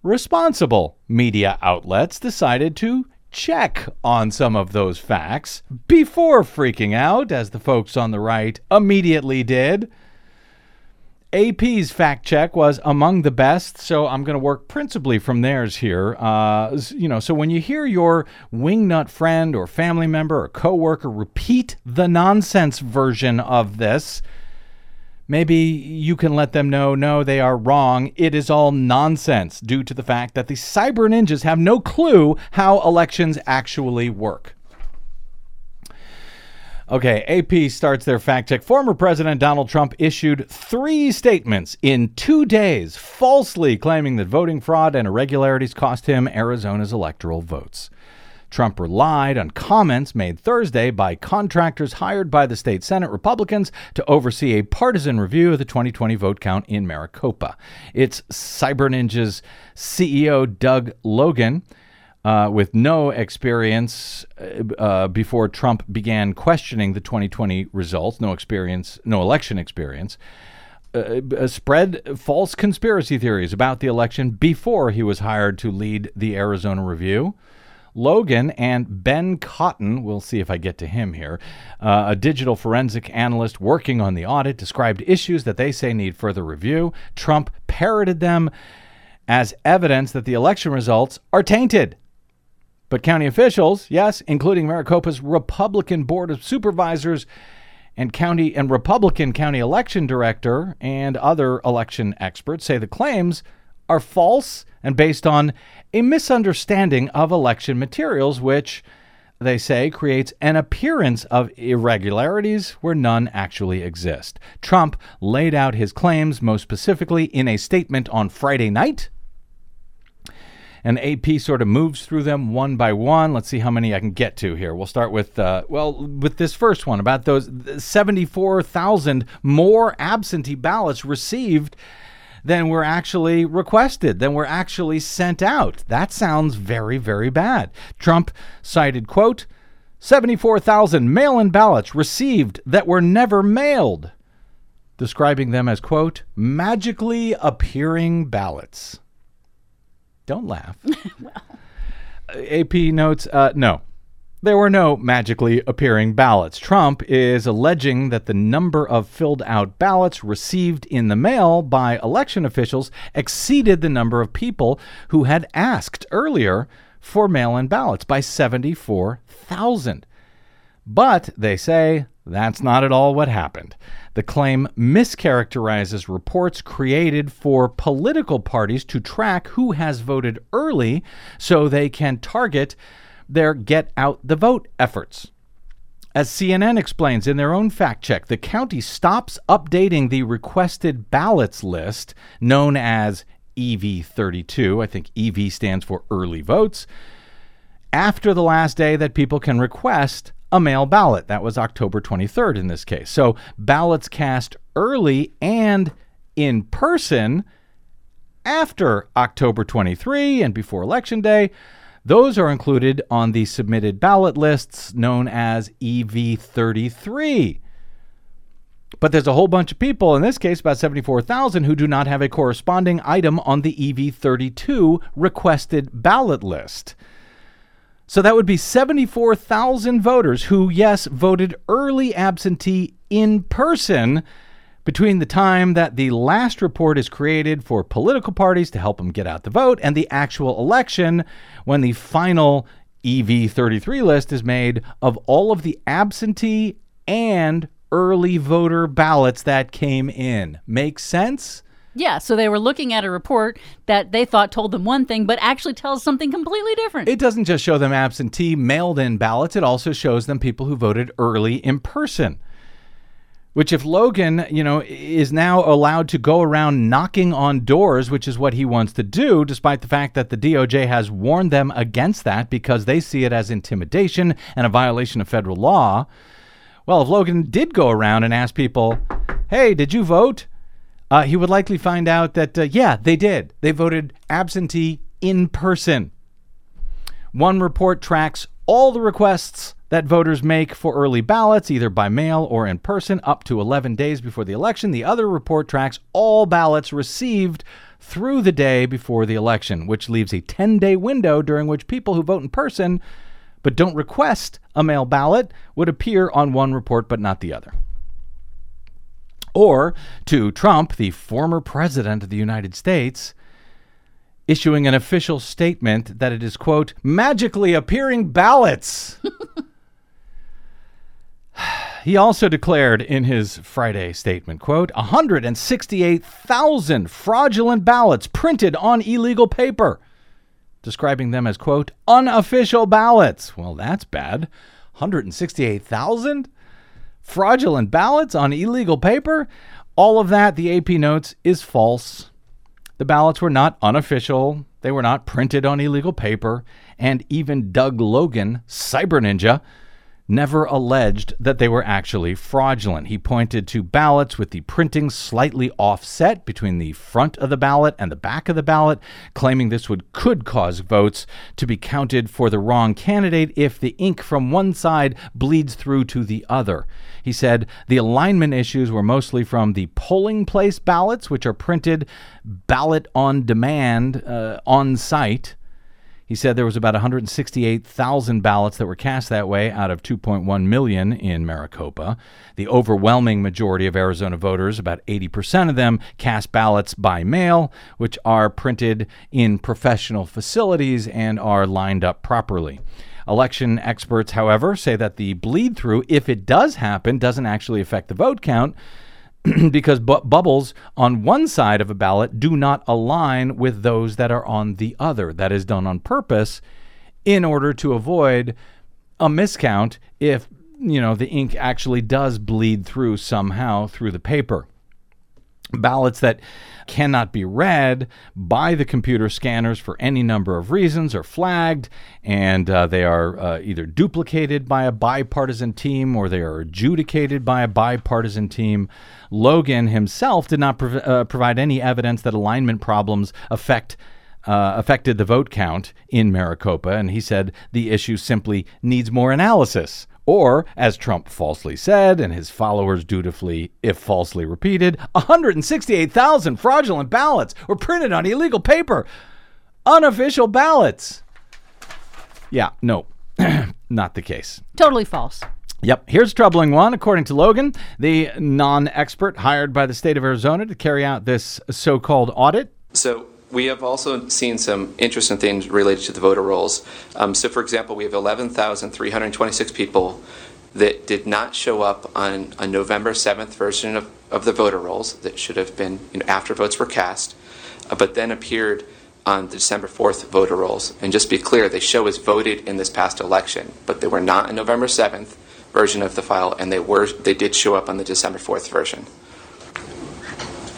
responsible media outlets decided to check on some of those facts before freaking out, as the folks on the right immediately did. AP's fact check was among the best, so I'm going to work principally from theirs here. Uh, you know, so when you hear your wingnut friend or family member or coworker repeat the nonsense version of this, maybe you can let them know no, they are wrong. It is all nonsense due to the fact that the cyber ninjas have no clue how elections actually work. Okay, AP starts their fact check. Former President Donald Trump issued three statements in two days, falsely claiming that voting fraud and irregularities cost him Arizona's electoral votes. Trump relied on comments made Thursday by contractors hired by the state Senate Republicans to oversee a partisan review of the 2020 vote count in Maricopa. It's Cyber Ninja's CEO Doug Logan. Uh, with no experience uh, uh, before Trump began questioning the 2020 results, no experience, no election experience, uh, uh, spread false conspiracy theories about the election before he was hired to lead the Arizona review. Logan and Ben Cotton, we'll see if I get to him here, uh, a digital forensic analyst working on the audit, described issues that they say need further review. Trump parroted them as evidence that the election results are tainted. But county officials, yes, including Maricopa's Republican Board of Supervisors And county and Republican county election director and other election experts say the claims are false and based on a misunderstanding of election materials, which they say creates an appearance of irregularities where none actually exist. Trump laid out his claims most specifically in a statement on Friday night. And AP sort of moves through them one by one. Let's see how many I can get to here. We'll start with, uh, well, with this first one about those 74,000 more absentee ballots received than were actually requested, than were actually sent out. That sounds very, very bad. Trump cited, quote, 74,000 mail in ballots received that were never mailed, describing them as, quote, magically appearing ballots. Don't laugh. well. AP notes, uh, no. There were no magically appearing ballots. Trump is alleging that the number of filled out ballots received in the mail by election officials exceeded the number of people who had asked earlier for mail in ballots by 74,000. But they say that's not at all what happened. The claim mischaracterizes reports created for political parties to track who has voted early so they can target their get out the vote efforts. As CNN explains in their own fact check, the county stops updating the requested ballots list known as EV32. I think EV stands for early votes. After the last day that people can request a mail ballot. That was October 23rd in this case. So ballots cast early and in person after October 23 and before Election Day those are included on the submitted ballot lists known as EV33. But there's a whole bunch of people, in this case about 74,000, who do not have a corresponding item on the EV32 requested ballot list. So that would be 74,000 voters who, yes, voted early absentee in person between the time that the last report is created for political parties to help them get out the vote and the actual election when the final EV33 list is made of all of the absentee and early voter ballots that came in. Makes sense? Yeah, so they were looking at a report that they thought told them one thing, but actually tells something completely different. It doesn't just show them absentee mailed in ballots, it also shows them people who voted early in person. Which, if Logan, you know, is now allowed to go around knocking on doors, which is what he wants to do, despite the fact that the DOJ has warned them against that because they see it as intimidation and a violation of federal law. Well, if Logan did go around and ask people, hey, did you vote? Uh, he would likely find out that, uh, yeah, they did. They voted absentee in person. One report tracks all the requests that voters make for early ballots, either by mail or in person, up to 11 days before the election. The other report tracks all ballots received through the day before the election, which leaves a 10 day window during which people who vote in person but don't request a mail ballot would appear on one report but not the other. Or to Trump, the former president of the United States, issuing an official statement that it is, quote, magically appearing ballots. he also declared in his Friday statement, quote, 168,000 fraudulent ballots printed on illegal paper, describing them as, quote, unofficial ballots. Well, that's bad. 168,000 fraudulent ballots on illegal paper. All of that, the AP notes, is false. The ballots were not unofficial, they were not printed on illegal paper, and even Doug Logan, Cyber Ninja, never alleged that they were actually fraudulent. He pointed to ballots with the printing slightly offset between the front of the ballot and the back of the ballot, claiming this would could cause votes to be counted for the wrong candidate if the ink from one side bleeds through to the other. He said the alignment issues were mostly from the polling place ballots, which are printed ballot on demand uh, on site he said there was about 168,000 ballots that were cast that way out of 2.1 million in Maricopa. The overwhelming majority of Arizona voters, about 80% of them, cast ballots by mail, which are printed in professional facilities and are lined up properly. Election experts, however, say that the bleed through, if it does happen, doesn't actually affect the vote count because bu- bubbles on one side of a ballot do not align with those that are on the other. That is done on purpose in order to avoid a miscount if you know the ink actually does bleed through somehow through the paper ballots that cannot be read by the computer scanners for any number of reasons are flagged and uh, they are uh, either duplicated by a bipartisan team or they are adjudicated by a bipartisan team. Logan himself did not prov- uh, provide any evidence that alignment problems affect. Uh, affected the vote count in Maricopa, and he said the issue simply needs more analysis. Or, as Trump falsely said, and his followers dutifully, if falsely repeated, 168,000 fraudulent ballots were printed on illegal paper. Unofficial ballots. Yeah, no, not the case. Totally false. Yep. Here's a troubling one. According to Logan, the non expert hired by the state of Arizona to carry out this so called audit. So we have also seen some interesting things related to the voter rolls. Um, so, for example, we have 11,326 people that did not show up on a November 7th version of, of the voter rolls that should have been you know, after votes were cast, uh, but then appeared on the December 4th voter rolls. And just be clear, they show as voted in this past election, but they were not a November 7th version of the file, and they were they did show up on the December 4th version.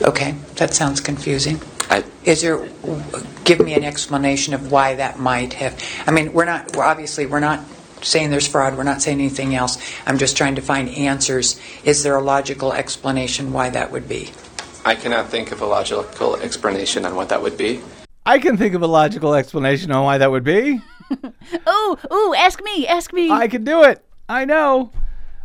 Okay, that sounds confusing. I, Is there, give me an explanation of why that might have, I mean, we're not, we're obviously, we're not saying there's fraud, we're not saying anything else. I'm just trying to find answers. Is there a logical explanation why that would be? I cannot think of a logical explanation on what that would be. I can think of a logical explanation on why that would be. oh, oh, ask me, ask me. I can do it. I know.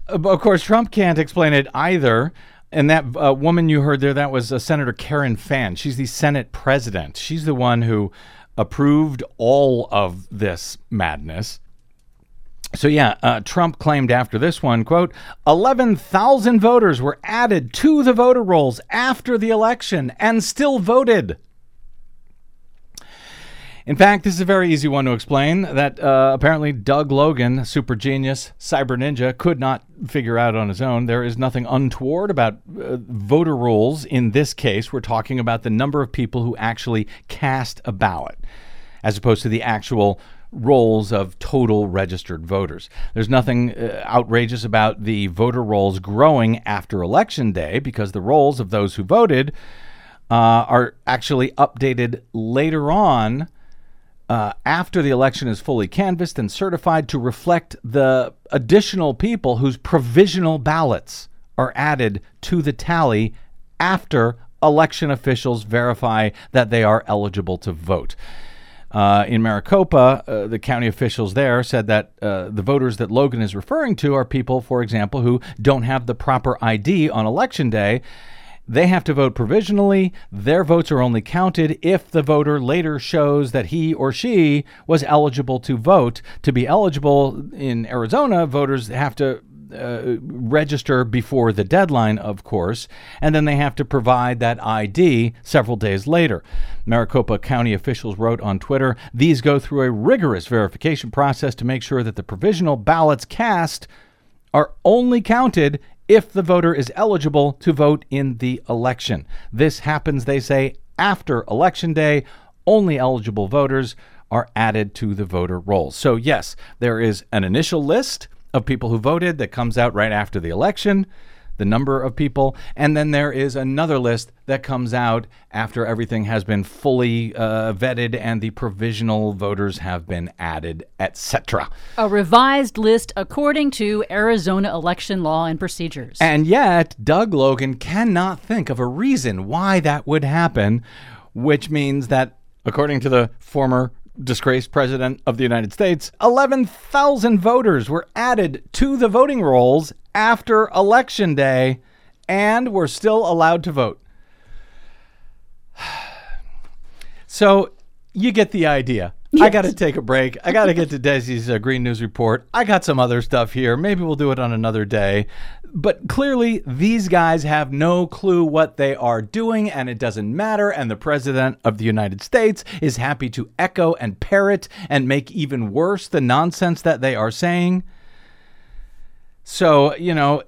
Uh, of course, Trump can't explain it either. And that uh, woman you heard there, that was uh, Senator Karen Fann. She's the Senate president. She's the one who approved all of this madness. So yeah, uh, Trump claimed after this one, quote, 11,000 voters were added to the voter rolls after the election and still voted. In fact, this is a very easy one to explain that uh, apparently Doug Logan, super genius, cyber ninja, could not figure out on his own. There is nothing untoward about uh, voter rolls in this case. We're talking about the number of people who actually cast a ballot, as opposed to the actual rolls of total registered voters. There's nothing uh, outrageous about the voter rolls growing after election day because the rolls of those who voted uh, are actually updated later on uh, after the election is fully canvassed and certified to reflect the additional people whose provisional ballots are added to the tally after election officials verify that they are eligible to vote. Uh, in Maricopa, uh, the county officials there said that uh, the voters that Logan is referring to are people, for example, who don't have the proper ID on election day. They have to vote provisionally. Their votes are only counted if the voter later shows that he or she was eligible to vote. To be eligible in Arizona, voters have to uh, register before the deadline, of course, and then they have to provide that ID several days later. Maricopa County officials wrote on Twitter these go through a rigorous verification process to make sure that the provisional ballots cast are only counted if the voter is eligible to vote in the election. This happens, they say, after election day. Only eligible voters are added to the voter rolls. So, yes, there is an initial list of people who voted that comes out right after the election, the number of people, and then there is another list that comes out after everything has been fully uh, vetted and the provisional voters have been added, etc. A revised list according to Arizona election law and procedures. And yet, Doug Logan cannot think of a reason why that would happen, which means that, according to the former disgraced president of the United States, 11,000 voters were added to the voting rolls after election day and were still allowed to vote. So you get the idea. I got to take a break. I got to get to Desi's uh, Green News Report. I got some other stuff here. Maybe we'll do it on another day. But clearly, these guys have no clue what they are doing, and it doesn't matter. And the President of the United States is happy to echo and parrot and make even worse the nonsense that they are saying. So, you know,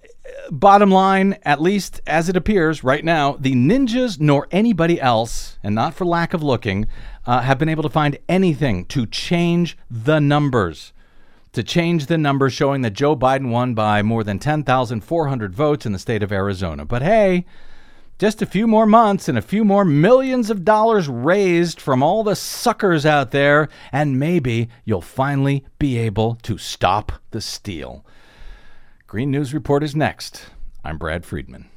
bottom line, at least as it appears right now, the ninjas nor anybody else, and not for lack of looking, uh, have been able to find anything to change the numbers. To change the numbers showing that Joe Biden won by more than 10,400 votes in the state of Arizona. But hey, just a few more months and a few more millions of dollars raised from all the suckers out there, and maybe you'll finally be able to stop the steal. Green News Report is next. I'm Brad Friedman.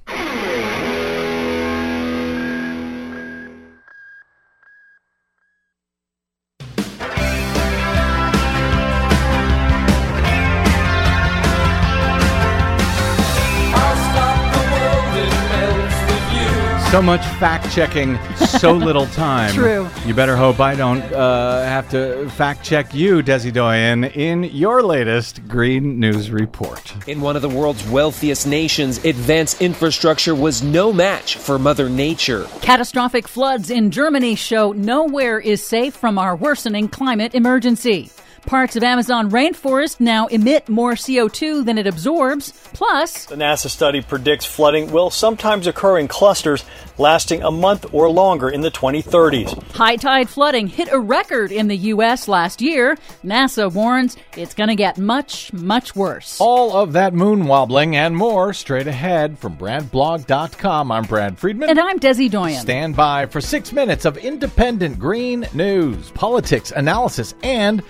So much fact checking, so little time. True. You better hope I don't uh, have to fact check you, Desi Doyen, in your latest Green News Report. In one of the world's wealthiest nations, advanced infrastructure was no match for Mother Nature. Catastrophic floods in Germany show nowhere is safe from our worsening climate emergency. Parts of Amazon rainforest now emit more CO2 than it absorbs. Plus, The NASA study predicts flooding will sometimes occur in clusters lasting a month or longer in the 2030s. high tide flooding hit a record in the U.S. last year. NASA warns it's going to get much, much worse. All of that moon wobbling and more straight ahead from BradBlog.com. I'm Brad Friedman. And I'm Desi Doyen. Stand by for six minutes of independent green news, politics, analysis, and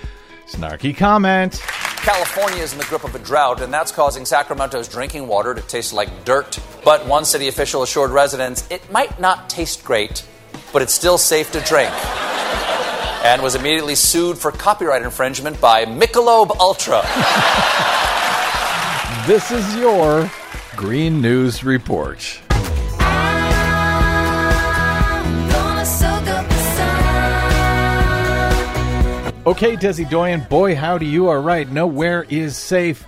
snarky comment. California is in the grip of a drought, and that's causing Sacramento's drinking water to taste like dirt. But one city official assured residents it might not taste great, but it's still safe to drink. and was immediately sued for copyright infringement by Michelob Ultra. This is your Green News Report. Okay, Desi Doyen, boy, howdy, you are right. Nowhere is safe.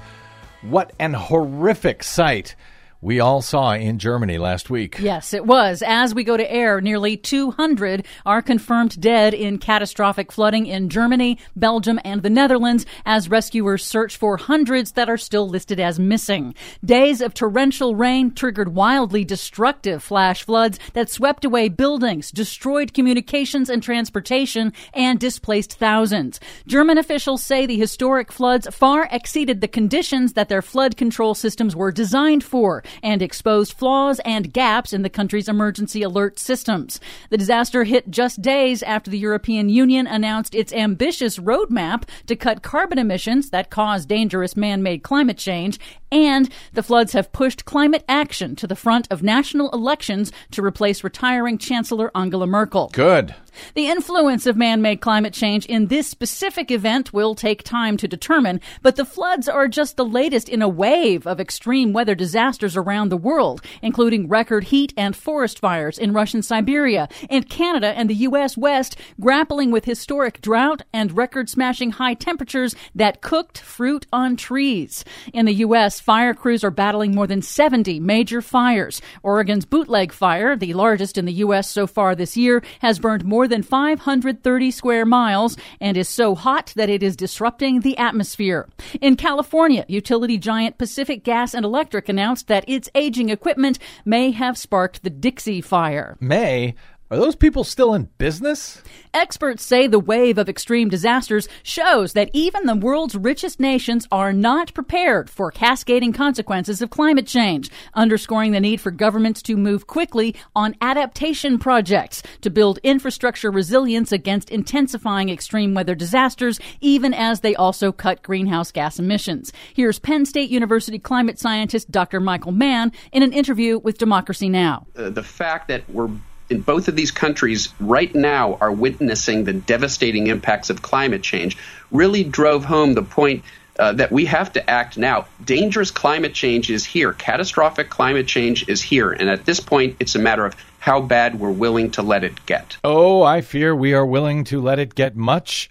What an horrific sight we all saw in Germany last week. Yes, it was. As we go to air, nearly 200 are confirmed dead in catastrophic flooding in Germany, Belgium, and the Netherlands as rescuers search for hundreds that are still listed as missing. Days of torrential rain triggered wildly destructive flash floods that swept away buildings, destroyed communications and transportation, and displaced thousands. German officials say the historic floods far exceeded the conditions that their flood control systems were designed for and exposed flaws and gaps in the country's emergency alert systems. The disaster hit just days after the European Union announced its ambitious roadmap to cut carbon emissions that cause dangerous man made climate change, and the floods have pushed climate action to the front of national elections to replace retiring Chancellor Angela Merkel. Good. The influence of man made climate change in this specific event will take time to determine, but the floods are just the latest in a wave of extreme weather disasters around the world, including record heat and forest fires in Russian Siberia, and Canada and the U.S. West grappling with historic drought and record smashing high temperatures that cooked fruit on trees. In the U.S., fire crews are battling more than 70 major fires. Oregon's bootleg fire, the largest in the U.S. so far this year, has burned more than 530 square miles and is so hot that it is disrupting the atmosphere. In California, utility giant Pacific Gas and Electric announced that its aging equipment may have sparked the Dixie Fire. May, are those people still in business? Experts say the wave of extreme disasters shows that even the world's richest nations are not prepared for cascading consequences of climate change, underscoring the need for governments to move quickly on adaptation projects to build infrastructure resilience against intensifying extreme weather disasters, even as they also cut greenhouse gas emissions. Here's Penn State University climate scientist Dr. Michael Mann in an interview with Democracy Now! uh, the fact that we're in both of these countries right now are witnessing the devastating impacts of climate change really drove home the point uh, that we have to act now. Dangerous climate change is here. Catastrophic climate change is here. And at this point, it's a matter of how bad we're willing to let it get. Oh, I fear we are willing to let it get much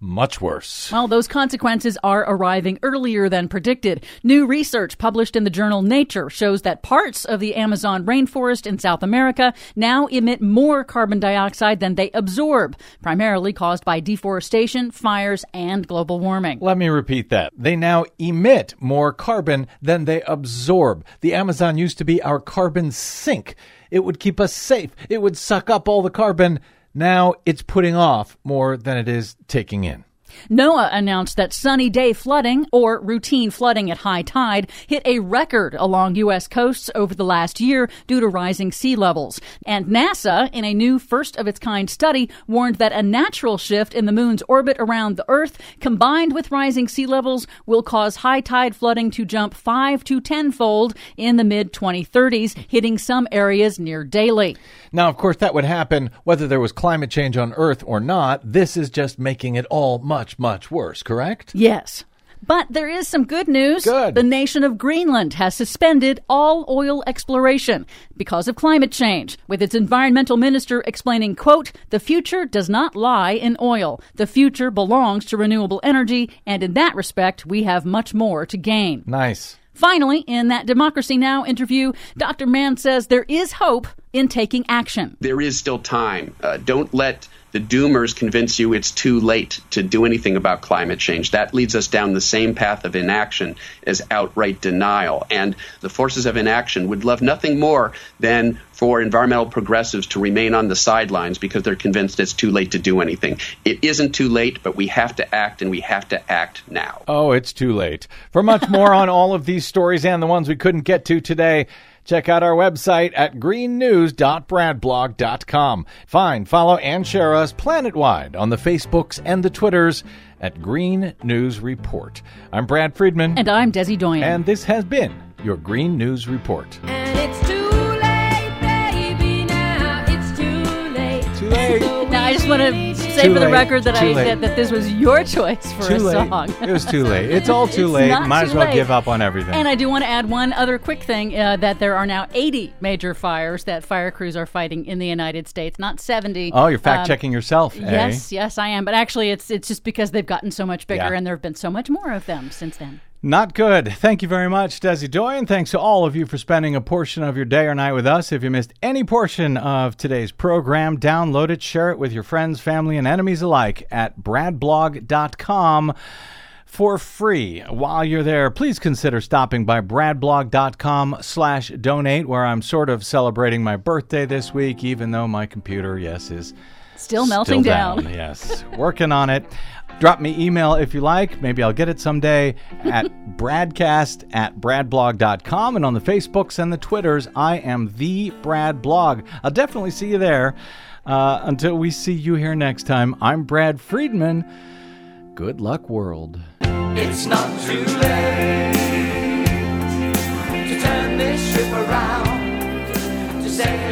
much worse. Well, those consequences are arriving earlier than predicted. New research published in the journal Nature shows that parts of the Amazon rainforest in South America now emit more carbon dioxide than they absorb, primarily caused by deforestation, fires, and global warming. Let me repeat that. They now emit more carbon than they absorb. The Amazon used to be our carbon sink. It would keep us safe. It would suck up all the carbon. Now it's putting off more than it is taking in. NOAA announced that sunny day flooding, or routine flooding at high tide, hit a record along U.S. coasts over the last year due to rising sea levels. And NASA, in a new first of its kind study, warned that a natural shift in the moon's orbit around the Earth, combined with rising sea levels, will cause high tide flooding to jump 5 to tenfold in the mid 2030s, hitting some areas near daily. Now, of course, that would happen whether there was climate change on Earth or not. This is just making it all much, much worse, correct? Yes. But there is some good news. Good. The nation of Greenland has suspended all oil exploration because of climate change, with its environmental minister explaining, quote, "The future does not lie in oil. The future belongs to renewable energy, and in that respect, we have much more to gain." Nice. Finally, in that Democracy Now! interview, Dr. Mann says there is hope in taking action. There is still time. Uh, don't let the doomers convince you it's too late to do anything about climate change. That leads us down the same path of inaction as outright denial. And the forces of inaction would love nothing more than for environmental progressives to remain on the sidelines because they're convinced it's too late to do anything. It isn't too late, but we have to act, and we have to act now. Oh, it's too late. For much more on all of these stories and the ones we couldn't get to today, check out our website at greennews.bradblog.com. Find, follow, and share us planet-wide on the Facebooks and the Twitters at Green News Report. I'm Brad Friedman. And I'm Desi Doyen. And this has been your Green News Report. And it's too late, baby, now it's too late. Too late. Now, I just want to say Too for the late. record that Too I late. that, that this was your choice for too a late. song. It was too late. It's all too It's late. not Might too as well late. give up on everything. And I do want to add one other quick thing uh, that there are now 80 major fires that fire crews are fighting in the United States, not 70. oh, you're fact Um, checking yourself, eh? Yes, yes, I am. But actually, it's it's just because they've gotten so much bigger, Yeah. and there have been so much more of them since then. Not good. Thank you very much, Desi Doyen. Thanks to all of you for spending a portion of your day or night with us. If you missed any portion of today's program, download it, share it with your friends, family, and enemies alike at bradblog.com for free. While you're there, please consider stopping by bradblog.com slash donate, where I'm sort of celebrating my birthday this week, even though my computer, yes, is Still melting Still down. Yes, working on it. Drop me email if you like. Maybe I'll get it someday at bradcast at bradblog.com and on the Facebooks and the Twitters. I am the Brad Blog. I'll definitely see you there. Uh, until we see you here next time, I'm Brad Friedman. Good luck, world. It's not too late to turn this ship around, to sail